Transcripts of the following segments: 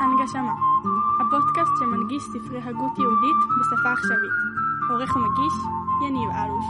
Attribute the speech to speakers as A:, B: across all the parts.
A: הנגשמה, הפודקאסט שמנגיש ספרי הגות יהודית בשפה עכשווית. עורך ומגיש, יניב אלוש.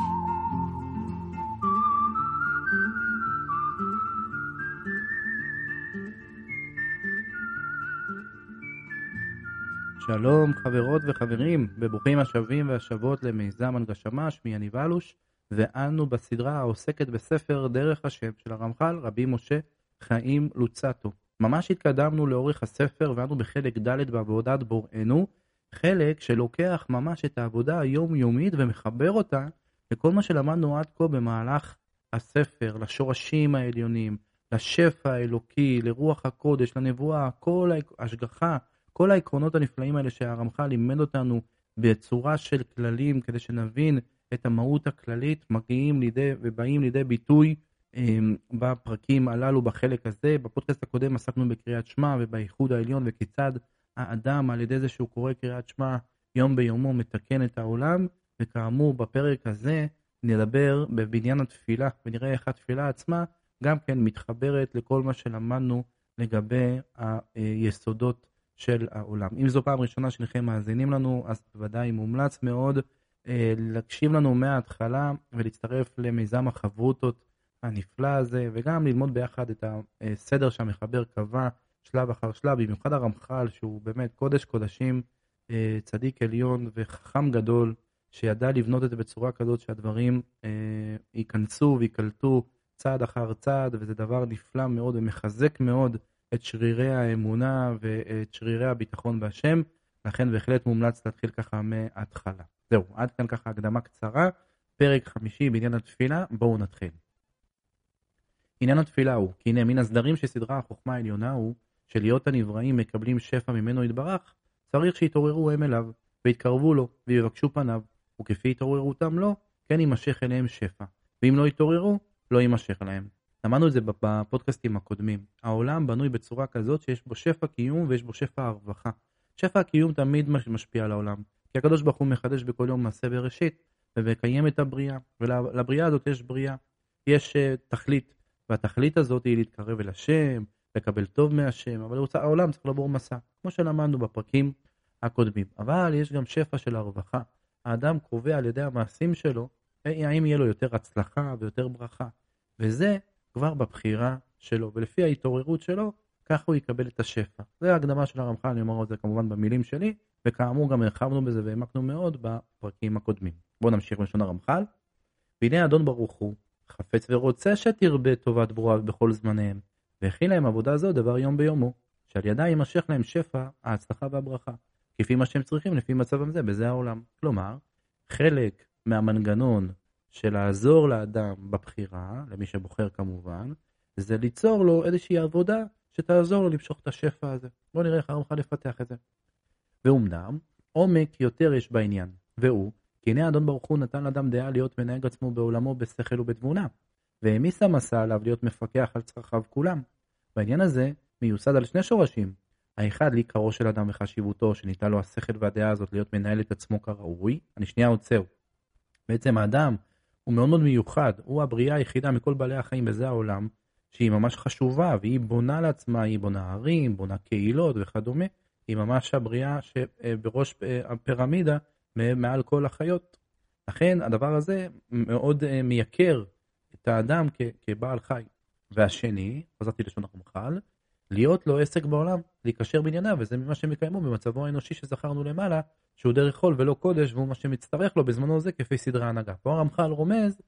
B: שלום חברות וחברים, וברוכים השבים והשבות למיזם הנגשמה, שמי יניב אלוש, ואנו בסדרה העוסקת בספר דרך השם של הרמח"ל, רבי משה חיים לוצטו. ממש התקדמנו לאורך הספר ואנו בחלק ד' בעבודת בוראנו, חלק שלוקח ממש את העבודה היומיומית ומחבר אותה לכל מה שלמדנו עד כה במהלך הספר, לשורשים העליונים, לשפע האלוקי, לרוח הקודש, לנבואה, כל ההשגחה, כל העקרונות הנפלאים האלה שהרמח"ל לימד אותנו בצורה של כללים כדי שנבין את המהות הכללית, מגיעים לידי ובאים לידי ביטוי אמ, בפרקים הללו בחלק הזה. בפודקאסט הקודם עסקנו בקריאת שמע ובאיחוד העליון וכיצד האדם על ידי זה שהוא קורא קריאת שמע יום ביומו מתקן את העולם, וכאמור בפרק הזה נדבר בבניין התפילה ונראה איך התפילה עצמה גם כן מתחברת לכל מה שלמדנו לגבי היסודות של העולם. אם זו פעם ראשונה שלכם מאזינים לנו, אז בוודאי מומלץ מאוד להקשיב לנו מההתחלה ולהצטרף למיזם החברותות הנפלא הזה, וגם ללמוד ביחד את הסדר שהמחבר קבע שלב אחר שלב, במיוחד הרמח"ל, שהוא באמת קודש קודשים, אה, צדיק עליון וחכם גדול, שידע לבנות את זה בצורה כזאת שהדברים אה, ייכנסו ויקלטו צעד אחר צעד, וזה דבר נפלא מאוד ומחזק מאוד את שרירי האמונה ואת שרירי הביטחון בהשם, לכן בהחלט מומלץ להתחיל ככה מההתחלה. זהו, עד כאן ככה הקדמה קצרה, פרק חמישי בעניין התפילה, בואו נתחיל. עניין התפילה הוא, כי הנה מן הסדרים שסדרה החוכמה העליונה הוא, שלהיות הנבראים מקבלים שפע ממנו יתברך, צריך שיתעוררו הם אליו, ויתקרבו לו, ויבקשו פניו, וכפי התעוררותם לו, כן יימשך אליהם שפע, ואם לא יתעוררו, לא יימשך להם. למדנו את זה בפודקאסטים הקודמים. העולם בנוי בצורה כזאת שיש בו שפע קיום ויש בו שפע הרווחה. שפע הקיום תמיד משפיע על העולם, כי הקדוש ברוך הוא מחדש בכל יום מעשה בראשית, ומקיים את הבריאה, ולבריאה הזאת יש בריאה, יש uh, תכלית, והתכלית הזאת היא להתקרב אל השם, לקבל טוב מהשם, אבל העולם צריך לעבור מסע, כמו שלמדנו בפרקים הקודמים. אבל יש גם שפע של הרווחה. האדם קובע על ידי המעשים שלו, האם יהיה לו יותר הצלחה ויותר ברכה. וזה כבר בבחירה שלו, ולפי ההתעוררות שלו, ככה הוא יקבל את השפע. זה ההקדמה של הרמח"ל, אני אומר את זה כמובן במילים שלי, וכאמור גם הרחבנו בזה והעמקנו מאוד בפרקים הקודמים. בואו נמשיך בלשון הרמח"ל. והנה אדון ברוך הוא, חפץ ורוצה שתרבה טובת ברורה בכל זמניהם, והכין להם עבודה זו דבר יום ביומו, שעל ידה יימשך להם שפע, ההצלחה והברכה, כפי מה שהם צריכים לפי מצבם זה בזה העולם. כלומר, חלק מהמנגנון של לעזור לאדם בבחירה, למי שבוחר כמובן, זה ליצור לו איזושהי עבודה שתעזור לו למשוך את השפע הזה. בואו נראה איך הרמח"ל לפתח את זה. ואומנם, עומק יותר יש בעניין, והוא, כי הנה אדון ברוך הוא נתן לאדם דעה להיות מנהג עצמו בעולמו בשכל ובתבונה, והעמיס המסע עליו להיות מפקח על צרכיו כולם. בעניין הזה מיוסד על שני שורשים. האחד לעיקרו של אדם וחשיבותו, שניתן לו השכל והדעה הזאת להיות מנהל את עצמו כראוי. אני שנייה עוצר. בעצם האדם הוא מאוד מאוד מיוחד, הוא הבריאה היחידה מכל בעלי החיים בזה העולם, שהיא ממש חשובה, והיא בונה לעצמה, היא בונה ערים, בונה קהילות וכדומה, היא ממש הבריאה שבראש אה, הפירמידה מעל כל החיות. לכן הדבר הזה מאוד אה, מייקר את האדם כבעל חי. והשני, חזרתי לשון הרמח"ל, להיות לו עסק בעולם, להיקשר בענייניו, וזה ממה שהם יקיימו במצבו האנושי שזכרנו למעלה, שהוא דרך חול ולא קודש, והוא מה שמצטרך לו בזמנו זה כפי סדרי ההנהגה. פה הרמח"ל רומז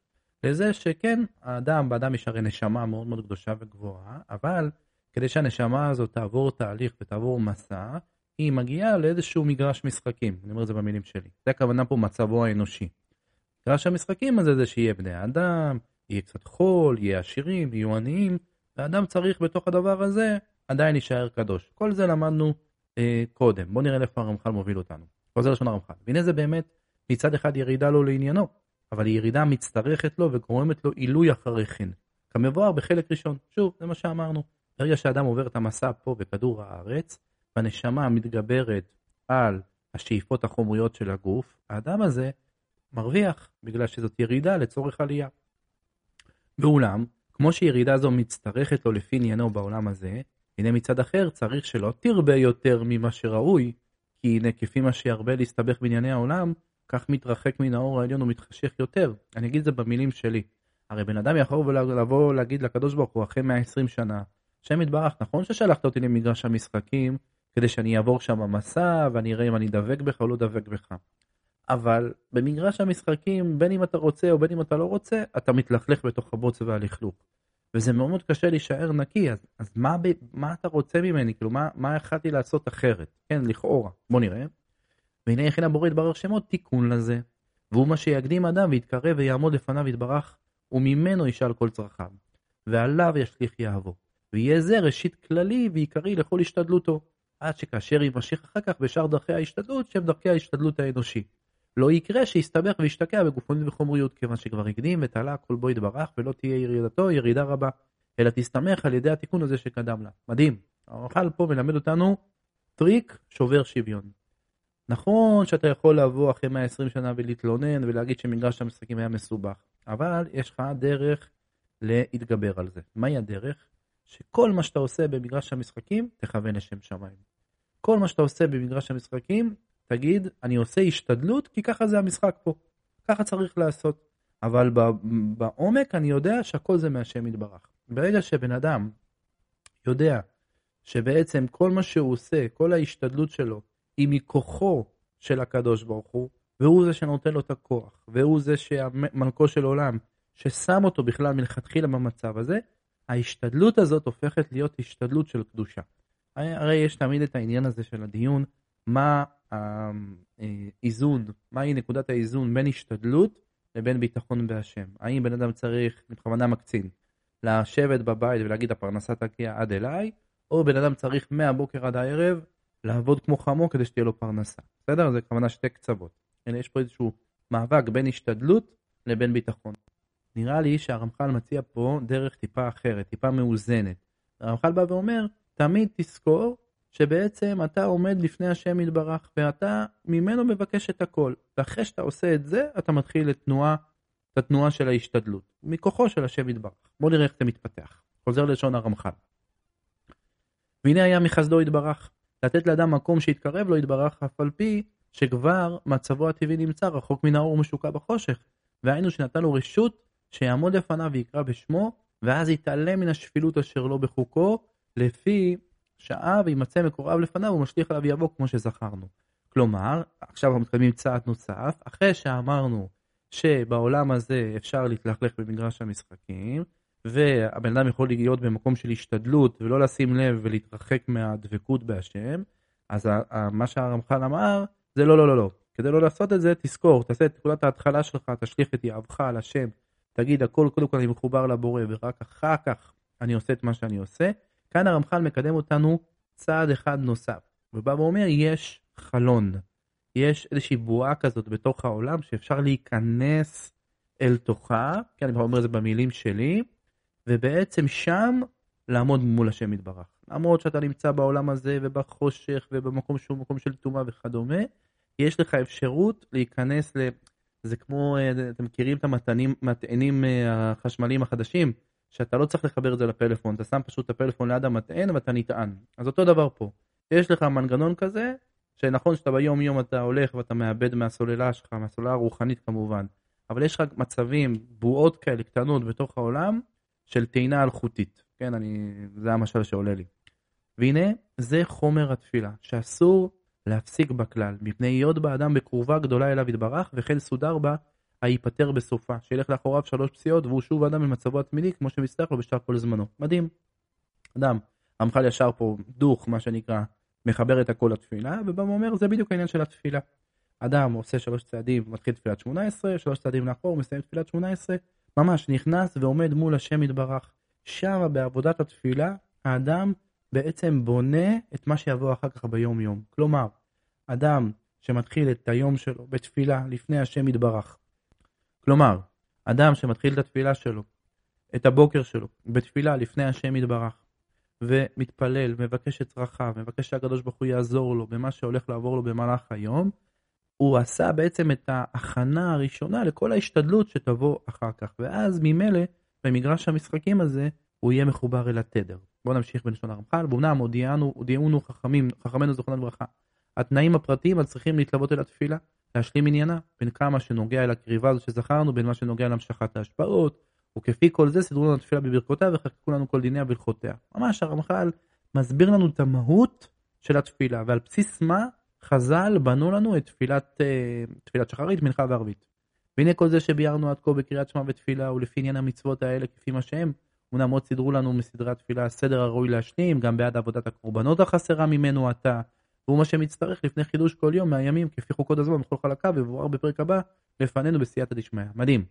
B: לזה שכן, האדם, באדם יש הרי נשמה מאוד מאוד קדושה וגבוהה, אבל כדי שהנשמה הזאת תעבור תהליך ותעבור מסע, היא מגיעה לאיזשהו מגרש משחקים, אני אומר את זה במילים שלי. זה הכוונה פה מצבו האנושי. מגרש המשחקים הזה זה שיהיה בני אדם, יהיה קצת חול, יהיה עשירים, יהיו עניים, והאדם צריך בתוך הדבר הזה עדיין להישאר קדוש. כל זה למדנו אה, קודם. בואו נראה לאיפה הרמח"ל מוביל אותנו. חוזר לשון הרמח"ל. והנה זה באמת מצד אחד ירידה לו לעניינו, אבל היא ירידה מצטרכת לו וגורמת לו עילוי אחרי כן. כמבואר בחלק ראשון. שוב, זה מה שאמרנו. ברגע שאדם עובר את המסע פה בכדור הארץ, והנשמה מתגברת על השאיפות החומריות של הגוף, האדם הזה מרוויח בגלל שזאת ירידה לצורך עלייה. ואולם, כמו שירידה זו מצטרכת לו לפי עניינו בעולם הזה, הנה מצד אחר צריך שלא תרבה יותר ממה שראוי, כי הנה כפי מה שירבה להסתבך בענייני העולם, כך מתרחק מן האור העליון ומתחשך יותר. אני אגיד את זה במילים שלי. הרי בן אדם יכול לבוא להגיד לקדוש ברוך הוא אחרי 120 שנה, השם יתברך, נכון ששלחת אותי למגרש המשחקים כדי שאני אעבור שם מסע ואני אראה אם אני דבק בך או לא דבק בך. אבל במגרש המשחקים, בין אם אתה רוצה או בין אם אתה לא רוצה, אתה מתלכלך בתוך הבוץ והלכלוך. וזה מאוד מאוד קשה להישאר נקי, אז, אז מה, מה אתה רוצה ממני? כאילו, מה, מה יכלתי לעשות אחרת? כן, לכאורה. בוא נראה. והנה הכין הבורא יתברך שמות תיקון לזה. והוא מה שיקדים אדם ויתקרב ויעמוד לפניו יתברך, וממנו ישאל כל צרכיו. ועליו ישליך יהבו. ויהיה זה ראשית כללי ועיקרי לכל השתדלותו. עד שכאשר יימשך אחר כך בשאר דרכי ההשתדלות, שהם דרכי ההשתדלות האנושי. לא יקרה שיסתבך וישתקע בגופנית וחומריות, כיוון שכבר הקדים ותעלה כל בו יתברך, ולא תהיה ירידתו ירידה רבה, אלא תסתמך על ידי התיקון הזה שקדם לה. מדהים. הרמח"ל פה מלמד אותנו טריק שובר שוויון. נכון שאתה יכול לבוא אחרי 120 שנה ולהתלונן ולהגיד שמגרש המשחקים היה מסובך, אבל יש לך דרך להתגבר על זה. מהי הדרך? שכל מה שאתה עושה במגרש המשחקים, תכוון לשם שמיים. כל מה שאתה עושה במגרש המשחקים, תגיד, אני עושה השתדלות כי ככה זה המשחק פה. ככה צריך לעשות. אבל בעומק אני יודע שהכל זה מהשם יתברך. ברגע שבן אדם יודע שבעצם כל מה שהוא עושה, כל ההשתדלות שלו, היא מכוחו של הקדוש ברוך הוא, והוא זה שנותן לו את הכוח, והוא זה שהמלכו של עולם, ששם אותו בכלל מלכתחילה במצב הזה, ההשתדלות הזאת הופכת להיות השתדלות של קדושה. הרי יש תמיד את העניין הזה של הדיון, מה האיזון, מהי נקודת האיזון בין השתדלות לבין ביטחון בהשם. האם בן אדם צריך, בכוונה מקצין, לשבת בבית ולהגיד הפרנסה תגיע עד אליי, או בן אדם צריך מהבוקר עד הערב לעבוד כמו חמו כדי שתהיה לו פרנסה. בסדר? זה כוונה שתי קצוות. יש פה איזשהו מאבק בין השתדלות לבין ביטחון. נראה לי שהרמח"ל מציע פה דרך טיפה אחרת, טיפה מאוזנת. הרמח"ל בא ואומר, תמיד תזכור שבעצם אתה עומד לפני השם יתברך, ואתה ממנו מבקש את הכל. ואחרי שאתה עושה את זה, אתה מתחיל את תנועה, את התנועה של ההשתדלות, מכוחו של השם יתברך. בוא נראה איך זה מתפתח. חוזר ללשון הרמח"ל. והנה היה מחסדו יתברך, לתת לאדם מקום שיתקרב לו יתברך, אף על פי שכבר מצבו הטבעי נמצא רחוק מן האור ומשוקע בחושך. והיינו שנתן לו רשות שיעמוד לפניו ויקרא בשמו, ואז יתעלם מן השפילות אשר לא בחוקו, לפי שעה וימצא מקורב לפניו ומשליך עליו יבוא כמו שזכרנו. כלומר, עכשיו אנחנו מתקדמים צעד נוסף, אחרי שאמרנו שבעולם הזה אפשר להתלכלך במגרש המשחקים, והבן אדם יכול להיות במקום של השתדלות ולא לשים לב ולהתרחק מהדבקות בהשם, אז מה שהרמח"ל אמר זה לא, לא, לא, לא. כדי לא לעשות את זה, תזכור, תעשה את נקודת ההתחלה שלך, תשליך את יהבך על השם, תגיד הכל, קודם כל אני מחובר לבורא, ורק אחר כך אני עושה את מה שאני עושה. כאן הרמח"ל מקדם אותנו צעד אחד נוסף, ובא ואומר, יש חלון, יש איזושהי בועה כזאת בתוך העולם שאפשר להיכנס אל תוכה, כן, אני אומר את זה במילים שלי, ובעצם שם לעמוד מול השם יתברך. למרות שאתה נמצא בעולם הזה ובחושך ובמקום שהוא מקום של טומאה וכדומה, יש לך אפשרות להיכנס ל... זה כמו, אה, אתם מכירים את המטענים, המטענים אה, החשמליים החדשים, שאתה לא צריך לחבר את זה לפלאפון, אתה שם פשוט את הפלאפון ליד המטען ואתה נטען. אז אותו דבר פה. יש לך מנגנון כזה, שנכון שאתה ביום יום אתה הולך ואתה מאבד מהסוללה שלך, מהסוללה הרוחנית כמובן, אבל יש לך מצבים, בועות כאלה קטנות בתוך העולם, של טעינה אלחוטית. כן, אני, זה המשל שעולה לי. והנה, זה חומר התפילה, שאסור להפסיק בכלל, מפני היות באדם בקרובה גדולה אליו יתברך, וכן סודר בה היפטר בסופה, שילך לאחוריו שלוש פסיעות, והוא שוב אדם במצבו התמידי, כמו שמסתרך לו בשאר כל זמנו. מדהים. אדם, רמח"ל ישר פה דוך, מה שנקרא, מחבר את הכל לתפילה, ובא ואומר, זה בדיוק העניין של התפילה. אדם עושה שלוש צעדים, מתחיל תפילת שמונה עשרה, שלוש צעדים לאחור, מסיים תפילת שמונה עשרה, ממש נכנס ועומד מול השם יתברך. שם בעבודת התפילה, האדם בעצם בונה את מה שיבוא אחר כך ביום יום. כלומר, אדם שמתחיל את היום שלו בתפילה לפני השם יתברך. כלומר, אדם שמתחיל את התפילה שלו, את הבוקר שלו, בתפילה לפני השם יתברך, ומתפלל, מבקש את צרכיו, מבקש שהקדוש ברוך הוא יעזור לו במה שהולך לעבור לו במהלך היום, הוא עשה בעצם את ההכנה הראשונה לכל ההשתדלות שתבוא אחר כך, ואז ממילא במגרש המשחקים הזה הוא יהיה מחובר אל התדר. בואו נמשיך בלשון הרמח"ל, ואומנם הודיענו, הודיעונו חכמים, חכמינו זכרונם לברכה, התנאים הפרטיים צריכים להתלוות אל התפילה, להשלים עניינה, בין כמה שנוגע אל הקריבה הזו שזכרנו, בין מה שנוגע להמשכת ההשפעות, וכפי כל זה סידרו לנו התפילה בברכותיה וחקקו לנו כל דיניה והלכותיה. ממש הרמח"ל מסביר לנו את המהות של התפילה, ועל בסיס מה חז"ל בנו לנו את תפילת, אה, תפילת שחרית, מנחה וערבית. והנה כל זה שביארנו עד כה בקריאת שמע ותפילה ולפי עניין המצוות האלה כפי מה שהם, אמנם עוד סידרו לנו מסדרי התפילה הסדר הראוי להשלים, גם בעד עבודת הקורבנות החסרה ממנו עתה, והוא מה שמצטרך לפני חידוש כל יום מהימים כפי חוקות הזמן בכל חלקיו ובואר בפרק הבא לפנינו בסייעתא דשמיא. מדהים.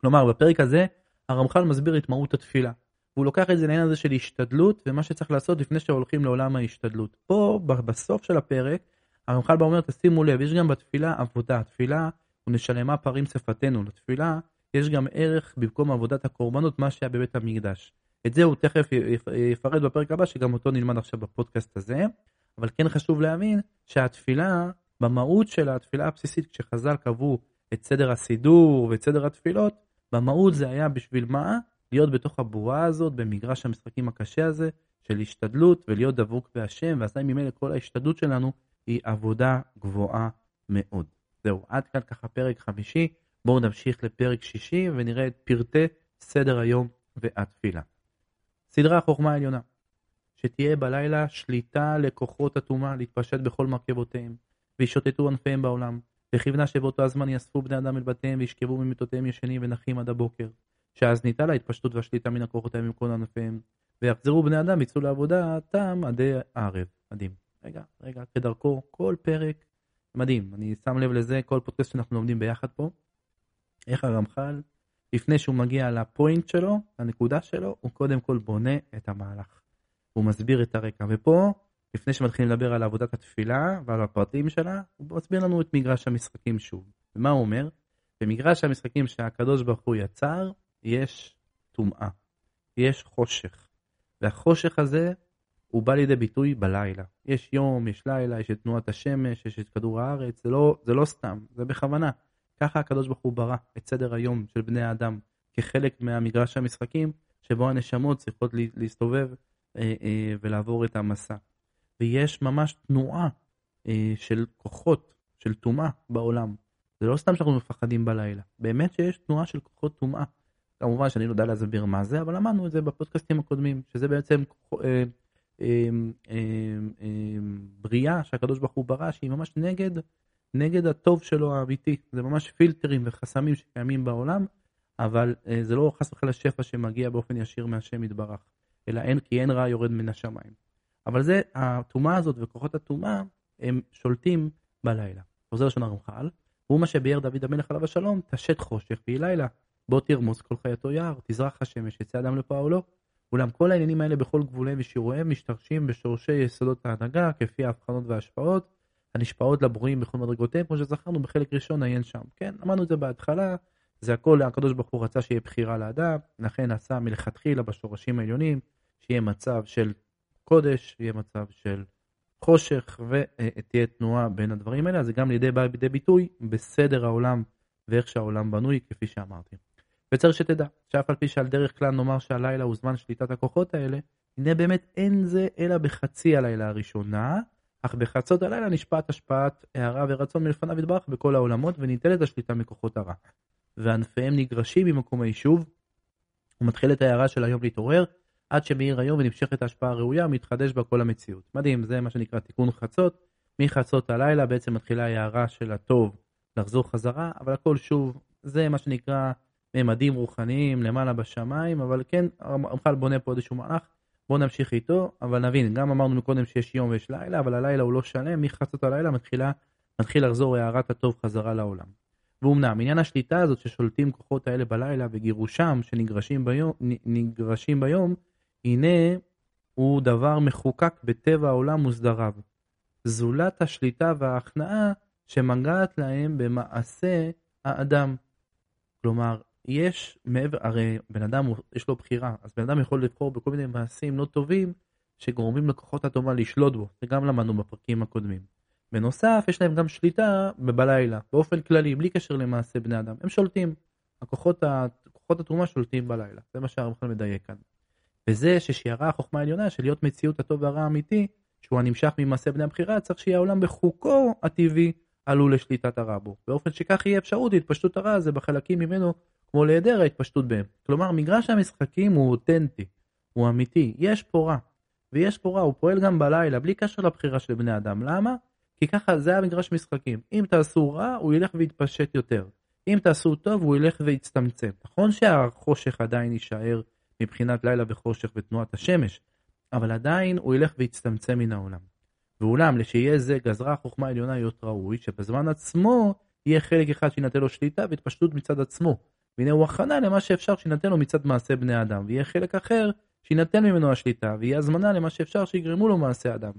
B: כלומר בפרק הזה הרמח"ל מסביר את מהות התפילה. והוא לוקח את זה לעניין הזה של השתדלות ומה שצריך לעשות לפני שהולכים לעולם ההשתדלות. פה בסוף של הפרק הרמח"ל בא אומר תשימו לב יש גם בתפילה עבודה. תפילה ונשלמה פרים שפתנו. לתפילה יש גם ערך במקום עבודת הקורבנות מה שהיה בבית המקדש. את זה הוא תכף יפרט בפרק הבא שגם אותו נלמד עכשיו בפודקאסט הזה. אבל כן חשוב להבין שהתפילה, במהות של התפילה הבסיסית, כשחז"ל קבעו את סדר הסידור ואת סדר התפילות, במהות זה היה בשביל מה? להיות בתוך הבועה הזאת, במגרש המשחקים הקשה הזה, של השתדלות ולהיות דבוק בהשם, ועשה ממילא כל ההשתדלות שלנו היא עבודה גבוהה מאוד. זהו, עד כאן ככה פרק חמישי, בואו נמשיך לפרק שישי ונראה את פרטי סדר היום והתפילה. סדרה חוכמה עליונה שתהיה בלילה שליטה לכוחות הטומאה להתפשט בכל מרכבותיהם, וישוטטו ענפיהם בעולם, וכיוונה שבאותו הזמן יאספו בני אדם אל בתיהם וישכבו ממיטותיהם ישנים ונחים עד הבוקר, שאז ניתה להתפשטות והשליטה מן הכוחותיהם ממקום ענפיהם, ויחזרו בני אדם יצאו לעבודתם עדי הערב. מדהים. רגע, רגע, כדרכו, כל פרק, מדהים. אני שם לב לזה, כל פודקאסט שאנחנו לומדים ביחד פה, איך הרמח"ל, לפני שהוא מגיע לפוינט שלו, לנקודה שלו, הוא קודם כל בונה את המהלך. הוא מסביר את הרקע. ופה, לפני שמתחילים לדבר על עבודת התפילה ועל הפרטים שלה, הוא מסביר לנו את מגרש המשחקים שוב. ומה הוא אומר? במגרש המשחקים שהקדוש ברוך הוא יצר, יש טומאה, יש חושך. והחושך הזה, הוא בא לידי ביטוי בלילה. יש יום, יש לילה, יש את תנועת השמש, יש את כדור הארץ, זה לא, זה לא סתם, זה בכוונה. ככה הקדוש ברוך הוא ברא את סדר היום של בני האדם כחלק מהמגרש המשחקים, שבו הנשמות צריכות להסתובב אה, אה, ולעבור את המסע. ויש ממש תנועה אה, של כוחות, של טומאה בעולם. זה לא סתם שאנחנו מפחדים בלילה, באמת שיש תנועה של כוחות טומאה. כמובן שאני לא יודע להסביר מה זה, אבל למדנו את זה בפודקאסטים הקודמים, שזה בעצם אה, בריאה שהקדוש ברוך הוא ברא, שהיא ממש נגד, נגד הטוב שלו האמיתי. זה ממש פילטרים וחסמים שקיימים בעולם, אבל אה, זה לא חס וחלילה שפע שמגיע באופן ישיר מהשם יתברך. אלא אין כי אין רע יורד מן השמיים. אבל זה, הטומאה הזאת וכוחות הטומאה, הם שולטים בלילה. חוזר לשון הרמח"ל, הוא מה שביאר דוד המלך עליו השלום, תשת חושך ויהי לילה. בוא תרמוס כל חייתו יער, תזרח השמש, יצא אדם לפועלו. אולם כל העניינים האלה בכל גבוליהם ושיעוריהם משתרשים בשורשי יסודות ההנהגה, כפי ההבחנות וההשפעות, הנשפעות לברואים בכל מדרגותיהם, כמו שזכרנו בחלק ראשון עיין שם. כן, אמרנו את זה בהתחלה, זה הכל, הקדוש ברוך הוא רצה שיהיה בחירה לאדם, לכן עשה מלכתחילה בשורשים העליונים, שיהיה מצב של קודש, יהיה מצב של חושך, ותהיה תנועה בין הדברים האלה, אז זה גם לידי בא לידי ביטוי בסדר העולם ואיך שהעולם בנוי, כפי שאמרתי. וצריך שתדע, שאף על פי שעל דרך כלל נאמר שהלילה הוא זמן שליטת הכוחות האלה, הנה באמת אין זה אלא בחצי הלילה הראשונה, אך בחצות הלילה נשפעת השפעת הערה ורצון מלפניו יתברך בכל העולמות, וניטלת השליטה מכוחות הרע. וענפיהם נגרשים ממקום היישוב, ומתחילת ההערה של היום להתעורר, עד שמאיר היום ונמשכת ההשפעה הראויה, מתחדש בה כל המציאות. מדהים, זה מה שנקרא תיקון חצות. מחצות הלילה בעצם מתחילה ההערה של הטוב לחזור חזרה, אבל הכל שוב, זה מה שנקרא ממדים רוחניים למעלה בשמיים, אבל כן, הרמח"ל בונה פה איזשהו מהלך, בואו נמשיך איתו, אבל נבין, גם אמרנו מקודם שיש יום ויש לילה, אבל הלילה הוא לא שלם, מחצות הלילה מתחילה, מתחיל לחזור הערת הטוב חזרה לעולם. ואומנם עניין השליטה הזאת ששולטים כוחות האלה בלילה וגירושם שנגרשים ביום, ביום הנה הוא דבר מחוקק בטבע העולם וסדריו. זולת השליטה וההכנעה שמגעת להם במעשה האדם. כלומר, יש מעבר, הרי בן אדם יש לו בחירה, אז בן אדם יכול לבחור בכל מיני מעשים לא טובים שגורמים לכוחות הטובה לשלוט בו, זה גם למדנו בפרקים הקודמים. בנוסף, יש להם גם שליטה בלילה, באופן כללי, בלי קשר למעשה בני אדם. הם שולטים. הכוחות כוחות התרומה שולטים בלילה. זה מה שהרמח"ל מדייק כאן. וזה ששיערה החוכמה העליונה של להיות מציאות הטוב והרע האמיתי, שהוא הנמשך ממעשה בני הבחירה, צריך שיהיה העולם בחוקו הטבעי עלול לשליטת הרע בו. באופן שכך יהיה אפשרות להתפשטות הרע הזה בחלקים ממנו, כמו להיעדר ההתפשטות בהם. כלומר, מגרש המשחקים הוא אותנטי, הוא אמיתי, יש פה רע. ויש פה רע, הוא פועל גם בלילה, בלי קשר לבחירה של בני אדם. למה? כי ככה זה המגרש משחקים. אם תעשו רע, הוא ילך ויתפשט יותר. אם תעשו טוב, הוא ילך ויצטמצם. נכון שהחושך עדיין יישאר מבחינת לילה וחושך ותנועת השמש, אבל עדיין הוא ילך ויצטמצם מן העולם. ואולם, לשיהיה זה גזרה החוכמה העליונה להיות ראוי, שבזמן עצמו יהיה חלק אחד שיינתן לו שליטה והתפשטות מצד עצמו. והנה הוא הכנה למה שאפשר שיינתן לו מצד מעשה בני אדם, ויהיה חלק אחר שיינתן ממנו השליטה, ויהיה הזמנה למה שאפשר שיגרמו לו מעשה אדם.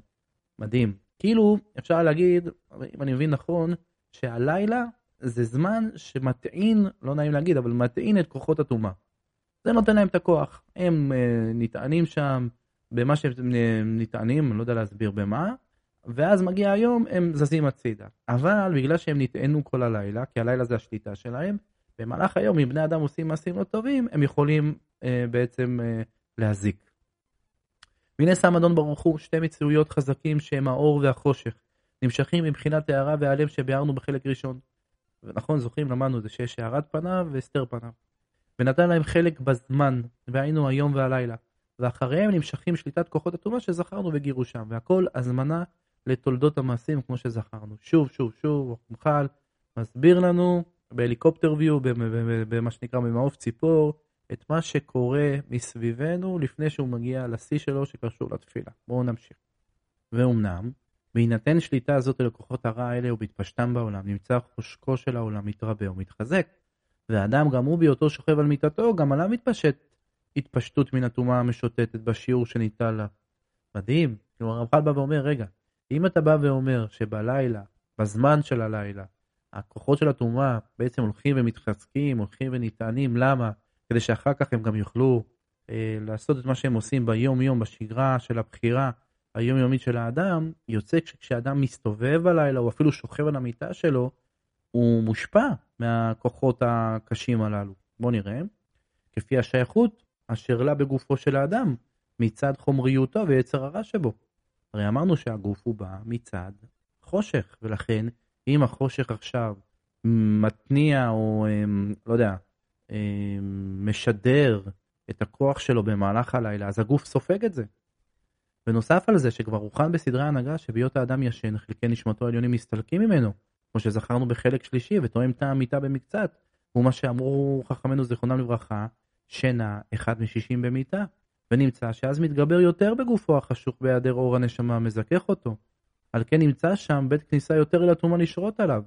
B: מדהים. כאילו, אפשר להגיד, אם אני מבין נכון, שהלילה זה זמן שמטעין, לא נעים להגיד, אבל מטעין את כוחות הטומאה. זה נותן להם את הכוח. הם uh, נטענים שם במה שהם נטענים, אני לא יודע להסביר במה, ואז מגיע היום, הם זזים הצידה. אבל בגלל שהם נטענו כל הלילה, כי הלילה זה השליטה שלהם, במהלך היום, אם בני אדם עושים מעשים לא טובים, הם יכולים uh, בעצם uh, להזיק. והנה שם אדון ברוך הוא שתי מציאויות חזקים שהם האור והחושך, נמשכים מבחינת הערה והלב שביארנו בחלק ראשון. ונכון, זוכרים, למדנו את זה שיש הערת פניו והסתר פניו. ונתן להם חלק בזמן, והיינו היום והלילה. ואחריהם נמשכים שליטת כוחות הטומאה שזכרנו בגירושם, והכל הזמנה לתולדות המעשים כמו שזכרנו. שוב, שוב, שוב, רמח"ל מסביר לנו בהליקופטר ויו, במה שנקרא ממעוף ציפור, את מה שקורה מסביבנו לפני שהוא מגיע לשיא שלו שקשור לתפילה. בואו נמשיך. ואומנם, בהינתן שליטה הזאת ללקוחות הרע האלה ובהתפשטם בעולם, נמצא חושקו של העולם מתרבה ומתחזק. והאדם גם הוא בהיותו שוכב על מיטתו, גם עליו מתפשט התפשטות מן הטומאה המשוטטת בשיעור שניתן לה. מדהים. כלומר, הרמח"ל בא ואומר, רגע, אם אתה בא ואומר שבלילה, בזמן של הלילה, הכוחות של הטומאה בעצם הולכים ומתחזקים, הולכים ונטענים, למה? כדי שאחר כך הם גם יוכלו אה, לעשות את מה שהם עושים ביום-יום, בשגרה של הבחירה היומיומית של האדם, יוצא שכשאדם מסתובב בלילה, או אפילו שוכב על המיטה שלו, הוא מושפע מהכוחות הקשים הללו. בואו נראה. כפי השייכות אשר לה בגופו של האדם, מצד חומריותו ויצר הרע שבו. הרי אמרנו שהגוף הוא בא מצד חושך, ולכן אם החושך עכשיו מתניע או אמ, לא יודע, אמ, משדר את הכוח שלו במהלך הלילה, אז הגוף סופג את זה. ונוסף על זה שכבר הוכן בסדרי ההנהגה שבהיות האדם ישן, חלקי נשמתו העליונים מסתלקים ממנו, כמו שזכרנו בחלק שלישי, ותואם טעם מיתה במקצת, הוא מה שאמרו חכמינו זיכרונם לברכה, שינה אחד משישים במיתה, ונמצא שאז מתגבר יותר בגופו החשוך בהיעדר אור הנשמה המזכך אותו. על כן נמצא שם בית כניסה יותר אל התרומה לשרות עליו.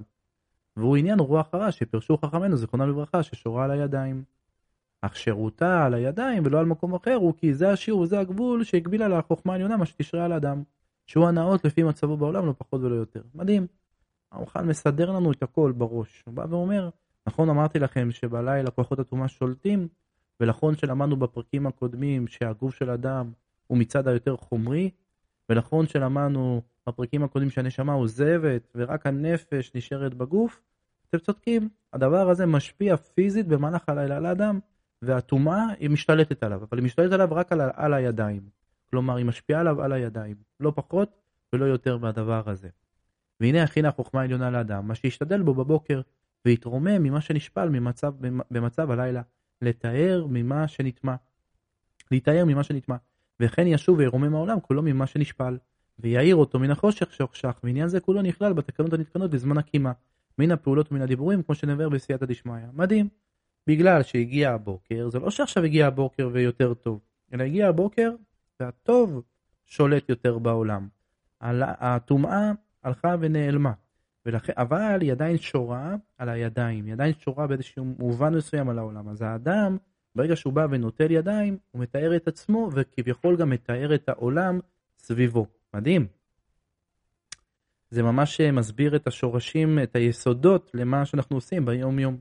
B: והוא עניין רוח הרע שפרשו חכמינו זיכרונם לברכה ששורה על הידיים. אך שירותה על הידיים ולא על מקום אחר הוא כי זה השיעור וזה הגבול שהגבילה לה החוכמה העליונה מה שתשרה על האדם. שהוא הנאות לפי מצבו בעולם לא פחות ולא יותר. מדהים. המוכן מסדר לנו את הכל בראש. הוא בא ואומר, נכון אמרתי לכם שבלילה כוחות הטומאה שולטים, ונכון שלמדנו בפרקים הקודמים שהגוף של אדם הוא מצד היותר חומרי, ונכון שלמדנו בפרקים הקודמים שהנשמה עוזבת ורק הנפש נשארת בגוף, אתם צודקים, הדבר הזה משפיע פיזית במהלך הלילה על האדם, והטומאה היא משתלטת עליו, אבל היא משתלטת עליו רק על, על הידיים. כלומר, היא משפיעה עליו על הידיים, לא פחות ולא יותר מהדבר הזה. והנה הכינה החוכמה העליונה לאדם, מה שישתדל בו בבוקר, ויתרומם ממה שנשפל ממצב, במצב הלילה, לתאר ממה שנטמע. להתאר ממה שנטמע. וכן ישוב וירומם העולם כולו ממה שנשפל. ויעיר אותו מן החושך שהוחשך, ועניין זה כולו נכלל בתקנות הנתקנות בזמן הקימה. מן הפעולות ומן הדיבורים, כמו שנבהר בסייעתא דשמיא. מדהים. בגלל שהגיע הבוקר, זה לא שעכשיו הגיע הבוקר ויותר טוב, אלא הגיע הבוקר והטוב שולט יותר בעולם. הטומאה הלכה ונעלמה. ולכן, אבל היא עדיין שורה על הידיים, היא עדיין שורה באיזשהו מובן מסוים על העולם. אז האדם, ברגע שהוא בא ונוטל ידיים, הוא מתאר את עצמו וכביכול גם מתאר את העולם סביבו. מדהים. זה ממש מסביר את השורשים, את היסודות למה שאנחנו עושים ביום יום.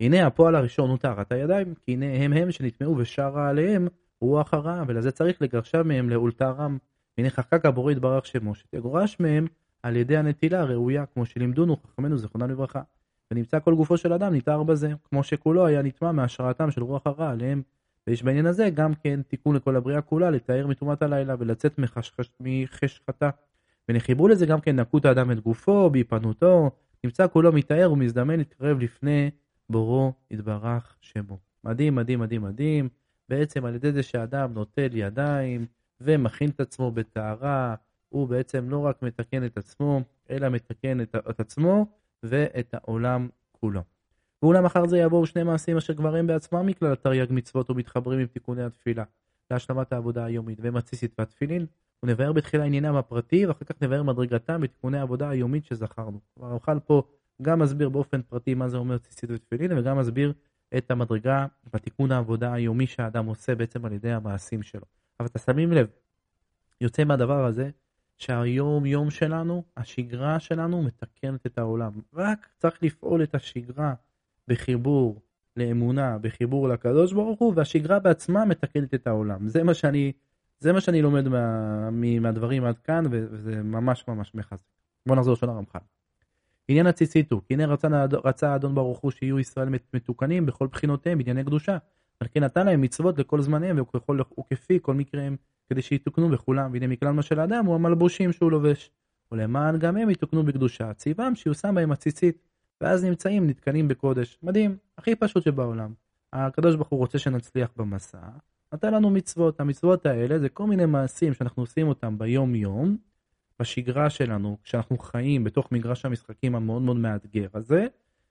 B: הנה הפועל הראשון הוא טהרת הידיים, כי הנה הם הם שנטמעו ושרה עליהם רוח הרע, ולזה צריך לגרשם מהם לאולתרם. הנה חקק הבורא יתברך שמו, שתגורש מהם על ידי הנטילה הראויה, כמו שלימדונו חכמינו זיכרונם לברכה. ונמצא כל גופו של אדם ניתר בזה, כמו שכולו היה נטמע מהשראתם של רוח הרע עליהם. ויש בעניין הזה גם כן תיקון לכל הבריאה כולה, לתאר מטומאת הלילה ולצאת מחשכתה. ונחברו לזה גם כן נקות האדם את גופו, בהיפנותו, נמצא כולו מתאר ומזדמן להתקרב לפני בורו יתברך שמו. מדהים, מדהים, מדהים, מדהים. בעצם על ידי זה שאדם נוטל ידיים ומכין את עצמו בטהרה, הוא בעצם לא רק מתקן את עצמו, אלא מתקן את, את עצמו ואת העולם כולו. ואולם אחר זה יבואו שני מעשים אשר כבר הם בעצמם מכלל תרי"ג מצוות ומתחברים עם תיקוני התפילה להשלמת העבודה היומית והם הציסית והתפילין, ונבהר בתחילה עניינם הפרטי ואחר כך נבהר מדרגתם בתיקוני העבודה היומית שזכרנו. כלומר, הרמח"ל פה גם מסביר באופן פרטי מה זה אומר ציסית ותפילין וגם מסביר את המדרגה בתיקון העבודה היומי שהאדם עושה בעצם על ידי המעשים שלו. אבל אתה שמים לב, יוצא מהדבר הזה שהיום יום שלנו, השגרה שלנו מתקנת את העולם. רק צריך לפעול את השגרה בחיבור לאמונה, בחיבור לקדוש ברוך הוא, והשגרה בעצמה מתקנת את העולם. זה מה שאני, זה מה שאני לומד מה, מהדברים עד כאן, וזה ממש ממש מחזק. בואו נחזור לשון הרמח"ל. עניין הציצית הוא, כי הנה רצה, רצה האדון ברוך הוא שיהיו ישראל מתוקנים בכל בחינותיהם בענייני קדושה. על כן נתן להם מצוות לכל זמניהם וכפי כל מקריהם, כדי שיתוקנו בכולם, והנה מכלל מה של האדם הוא המלבושים שהוא לובש. ולמען גם הם יתוקנו בקדושה, ציוום שיושם בהם הציצית, ואז נמצאים נתקנים בקודש. מדהים, הכי פשוט שבעולם. הקדוש ברוך הוא רוצה שנצליח במסע, נתן לנו מצוות. המצוות האלה זה כל מיני מעשים שאנחנו עושים אותם ביום יום, בשגרה שלנו, כשאנחנו חיים בתוך מגרש המשחקים המאוד מאוד מאתגר הזה,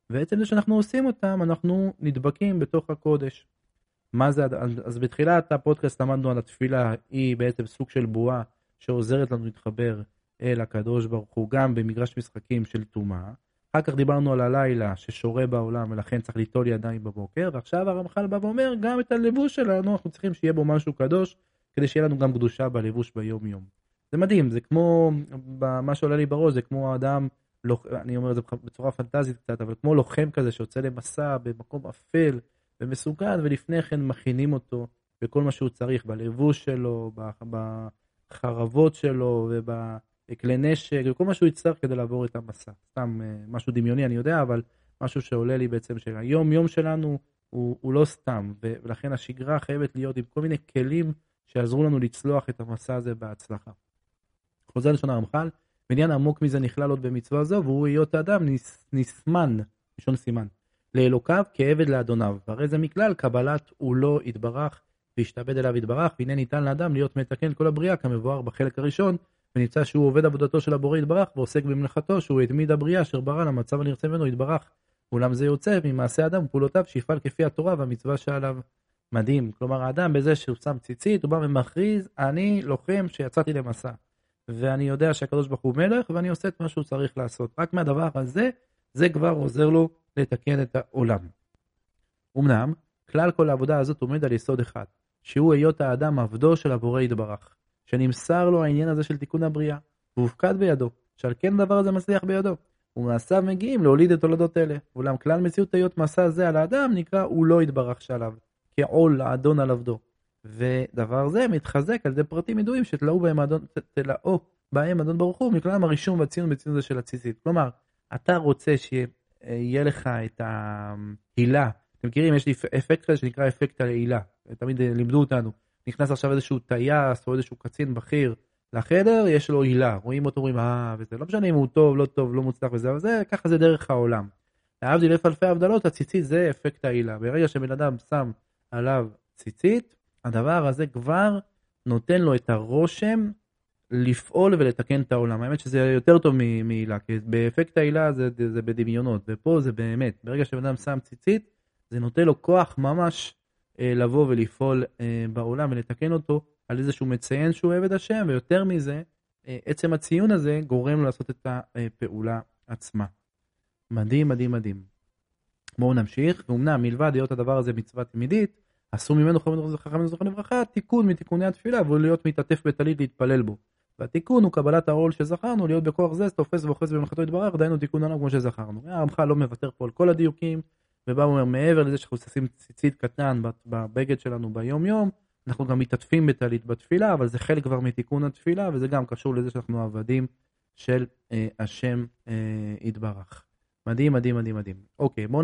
B: ועצם זה שאנחנו עושים אותם, אנחנו נדבקים בתוך הקודש. מה זה, אז בתחילת הפודקאסט למדנו על התפילה, היא בעצם סוג של בועה שעוזרת לנו להתחבר אל הקדוש ברוך הוא, גם במגרש משחקים של טומאה. אחר כך דיברנו על הלילה ששורה בעולם ולכן צריך ליטול ידיים בבוקר, ועכשיו הרמח"ל בא ואומר, גם את הלבוש שלנו אנחנו צריכים שיהיה בו משהו קדוש, כדי שיהיה לנו גם קדושה בלבוש ביום יום. זה מדהים, זה כמו, מה שעולה לי בראש, זה כמו אדם, אני אומר את זה בצורה פנטזית קצת, אבל כמו לוחם כזה שיוצא למסע במקום אפל ומסוכן, ולפני כן מכינים אותו בכל מה שהוא צריך, בלבוש שלו, בחרבות שלו ובכלי נשק, וכל מה שהוא יצטרך כדי לעבור את המסע. סתם אה, משהו דמיוני, אני יודע, אבל משהו שעולה לי בעצם, שהיום יום שלנו הוא, הוא לא סתם, ולכן השגרה חייבת להיות עם כל מיני כלים שיעזרו לנו לצלוח את המסע הזה בהצלחה. חוזר לשון הרמח"ל, ועניין עמוק מזה נכלל עוד במצווה זו, והוא היות האדם נסמן, לשון סימן, לאלוקיו כעבד לאדוניו. והרי זה מכלל קבלת הוא לא יתברך, והשתעבד אליו יתברך, והנה ניתן לאדם להיות מתקן כל הבריאה, כמבואר בחלק הראשון, ונמצא שהוא עובד עבודתו של הבורא יתברך, ועוסק במלאכתו, שהוא התמיד הבריאה אשר ברא למצב הנרצה ממנו יתברך. אולם זה יוצא ממעשה אדם ופעולותיו שיפעל כפי התורה והמצווה שעליו. מדהים. כלומר, האדם בזה שהוא שם ציצית, הוא בא ומכריז, אני לוחם שיצאתי למסע. ואני יודע שהקדוש ברוך הוא מלך, ואני עושה את מה שהוא צריך לעשות. רק מהדבר הזה, זה כבר עוזר לו לתקן את העולם. אמנם, כלל כל העבודה הזאת עומד על יסוד אחד, שהוא היות האדם עבדו של הבורא יתברך, שנמסר לו העניין הזה של תיקון הבריאה, והופקד בידו, שעל כן הדבר הזה מצליח בידו, ומעשיו מגיעים להוליד את תולדות אלה. אולם כלל מציאות היות מסע זה על האדם נקרא הוא לא יתברך שעליו, כעול האדון על עבדו. ודבר זה מתחזק על ידי פרטים ידועים שתלאו בהם אדון, תלאו בהם אדון ברוך הוא, מכללם הרישום והציון בציון זה של הציצית. כלומר, אתה רוצה שיהיה לך את ההילה, אתם מכירים, יש לי אפקט כזה שנקרא אפקט ההילה, תמיד לימדו אותנו. נכנס עכשיו איזשהו טייס או איזשהו קצין בכיר לחדר, יש לו הילה, רואים אותו, אומרים, אה, וזה לא משנה אם הוא טוב, לא טוב, לא מוצלח וזה, אבל זה, ככה זה דרך העולם. להבדיל אלף אלפי הבדלות, הציצית זה אפקט ההילה. ברגע שבן אדם שם עליו ציצית, הדבר הזה כבר נותן לו את הרושם לפעול ולתקן את העולם. האמת שזה יותר טוב מהילה, כי באפקט ההילה זה, זה, בדמיונות, ופה זה באמת, ברגע שבן אדם שם ציצית, זה נותן לו כוח ממש לבוא ולפעול אה, בעולם ולתקן אותו על איזה שהוא מציין שהוא עבד השם, ויותר מזה, אה, עצם הציון הזה גורם לו לעשות את הפעולה עצמה. מדהים, מדהים, מדהים. בואו נמשיך, ואומנם מלבד היות הדבר הזה מצווה תמידית, עשו ממנו חכמים זוכרים לברכה תיקון מתיקוני התפילה והוא להיות מתעטף בטלית להתפלל בו. והתיקון הוא קבלת העול שזכרנו להיות בכוח זה תופס ואוחז במלאכתו יתברך דהיינו תיקון עולם כמו שזכרנו. הרמח"ל לא מוותר פה על כל הדיוקים ובא ואומר מעבר לזה שאנחנו עושים ציצית קטן בבגד שלנו ביום יום אנחנו גם מתעטפים בטלית בתפילה אבל זה חלק כבר מתיקון התפילה וזה גם קשור לזה שאנחנו עבדים של אה, השם אה, יתברך. מדהים, מדהים, מדהים, מדהים. אוקיי, בואו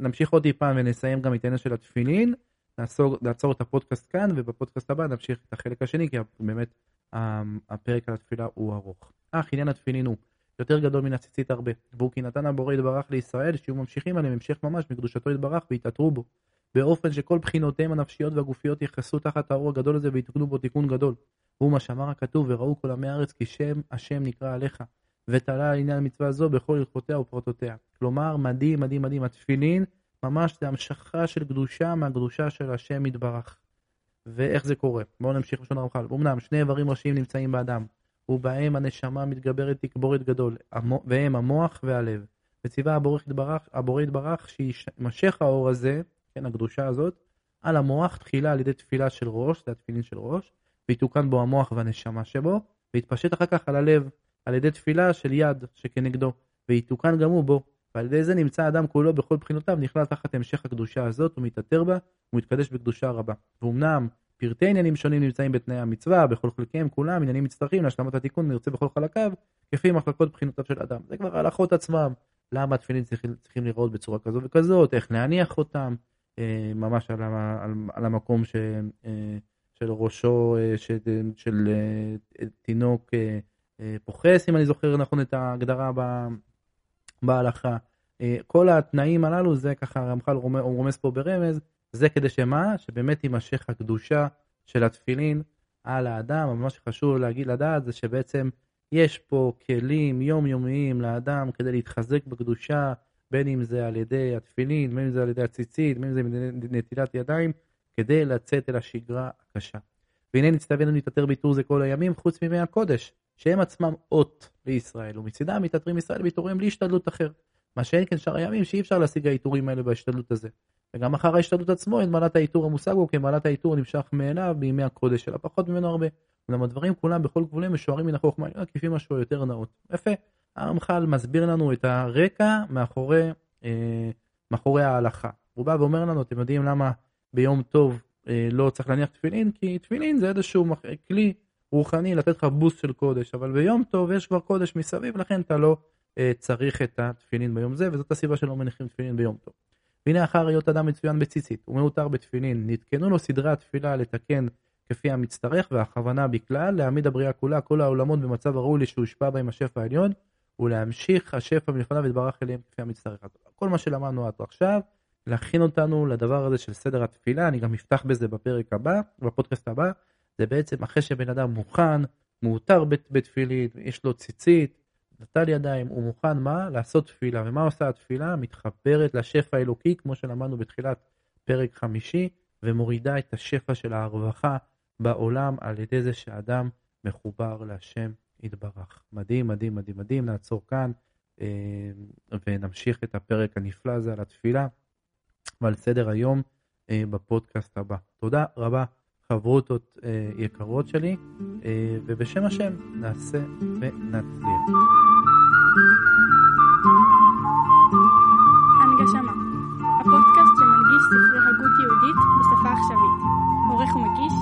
B: נמשיך עוד טיפה ונסיים גם את העניין של התפילין. נעצור, נעצור את הפודקאסט כאן, ובפודקאסט הבא נמשיך את החלק השני, כי באמת הפרק על התפילה הוא ארוך. אך עניין התפילין הוא יותר גדול מן הציצית הרבה, והוא כי נתן הבורא יתברך לישראל, שיהיו ממשיכים עליהם המשך ממש מקדושתו יתברך ויתעטרו בו, באופן שכל בחינותיהם הנפשיות והגופיות יכסו תחת האור הגדול הזה ויתקנו בו תיקון גדול. הוא מה שאמר הכתוב, וראו כל עמי הארץ כי שם השם נקרא עליך, ותלה על עניין מצווה זו בכל הלכותיה ופרוטותיה. כלומר, מדהים, מדהים, מדהים, התפילין ממש זה המשכה של קדושה מהקדושה של השם יתברך. ואיך זה קורה? בואו נמשיך לשון הרמח"ל. אמנם שני איברים ראשיים נמצאים באדם, ובהם הנשמה מתגברת תקבורת גדול, והם המוח והלב. וציווה הבורא יתברך שימשך האור הזה, כן, הקדושה הזאת, על המוח תחילה על ידי תפילה של ראש, זה התפילין של ראש, ויתוקן בו המוח והנשמה שבו, ויתפשט אחר כך על הלב, על ידי תפילה של יד שכנגדו, ויתוקן גם הוא בו, ועל ידי זה נמצא האדם כולו בכל בחינותיו נכלל תחת המשך הקדושה הזאת ומתעטר בה ומתקדש בקדושה רבה. ואומנם פרטי עניינים שונים נמצאים בתנאי המצווה, בכל חלקיהם כולם עניינים מצטרכים להשלמת התיקון נרצה בכל חלקיו, כפי מחלקות בחינותיו של אדם. זה כבר ההלכות עצמם, למה התפילין צריכים, צריכים לראות בצורה כזו וכזאת, איך להניח אותם, אה, ממש על, על, על המקום ש, אה, של ראשו אה, של, של תינוק פוחס, אם אני זוכר נכון את ההגדרה בהלכה. כל התנאים הללו, זה ככה הרמח"ל רומז פה ברמז, זה כדי שמה? שבאמת יימשך הקדושה של התפילין על האדם, מה שחשוב להגיד לדעת זה שבעצם יש פה כלים יומיומיים לאדם כדי להתחזק בקדושה, בין אם זה על ידי התפילין, בין אם זה על ידי הציצית, בין אם זה נטילת ידיים, כדי לצאת אל השגרה הקשה. והנה נצטווינו להתעטר בעיטור זה כל הימים, חוץ מימי הקודש, שהם עצמם אות לישראל, ומצידם מתעטרים ישראל בעיטורים בלי השתדלות אחר. מה שאין כן שאר הימים שאי אפשר להשיג העיטורים האלה בהשתדלות הזה. וגם אחר ההשתדלות עצמו אין מעלת העיטור המושג בו, כי מעלת העיטור נמשך מאליו בימי הקודש שלה, פחות ממנו הרבה. אולם הדברים כולם בכל גבולים משוערים מן החוכמה כפי משהו יותר נאות. יפה. הרמח"ל מסביר לנו את הרקע מאחורי, אה, מאחורי ההלכה. הוא בא ואומר לנו, אתם יודעים למה ביום טוב אה, לא צריך להניח תפילין? כי תפילין זה איזשהו כלי רוחני לתת לך בוסט של קודש, אבל ביום טוב יש כבר קודש מסביב, לכן אתה לא אה, צריך את התפילין ביום זה, וזאת הסיבה שלא מניחים תפילין ביום טוב. והנה אחר היות אדם מצוין בציצית ומעוטר בתפילין, נתקנו לו סדרי התפילה לתקן כפי המצטרך והכוונה בכלל, להעמיד הבריאה כולה, כל העולמות במצב הראוי שהושפע בהם השפע העליון, ולהמשיך השפע מלפניו יתברך אליהם כפי המצטרך. כל מה שלמדנו עד עכשיו, להכין אותנו לדבר הזה של סדר התפילה, אני גם אפתח בזה בפרק הבא, בפודקאסט הבא, זה בעצם אחרי שבן אדם מוכן, מעוטר בתפילין, יש לו ציצית, נטל ידיים, הוא מוכן מה? לעשות תפילה. ומה עושה התפילה? מתחברת לשפע האלוקי, כמו שלמדנו בתחילת פרק חמישי, ומורידה את השפע של הרווחה בעולם על ידי זה שאדם מחובר להשם יתברך. מדהים, מדהים, מדהים, מדהים. נעצור כאן אה, ונמשיך את הפרק הנפלא הזה על התפילה ועל סדר היום אה, בפודקאסט הבא. תודה רבה. חברותות אה, יקרות שלי, אה, ובשם השם נעשה ונצליח. הנגשמה, הפודקאסט שמנגיש ספרי הגות יהודית בשפה עכשווית. עורך ומגיש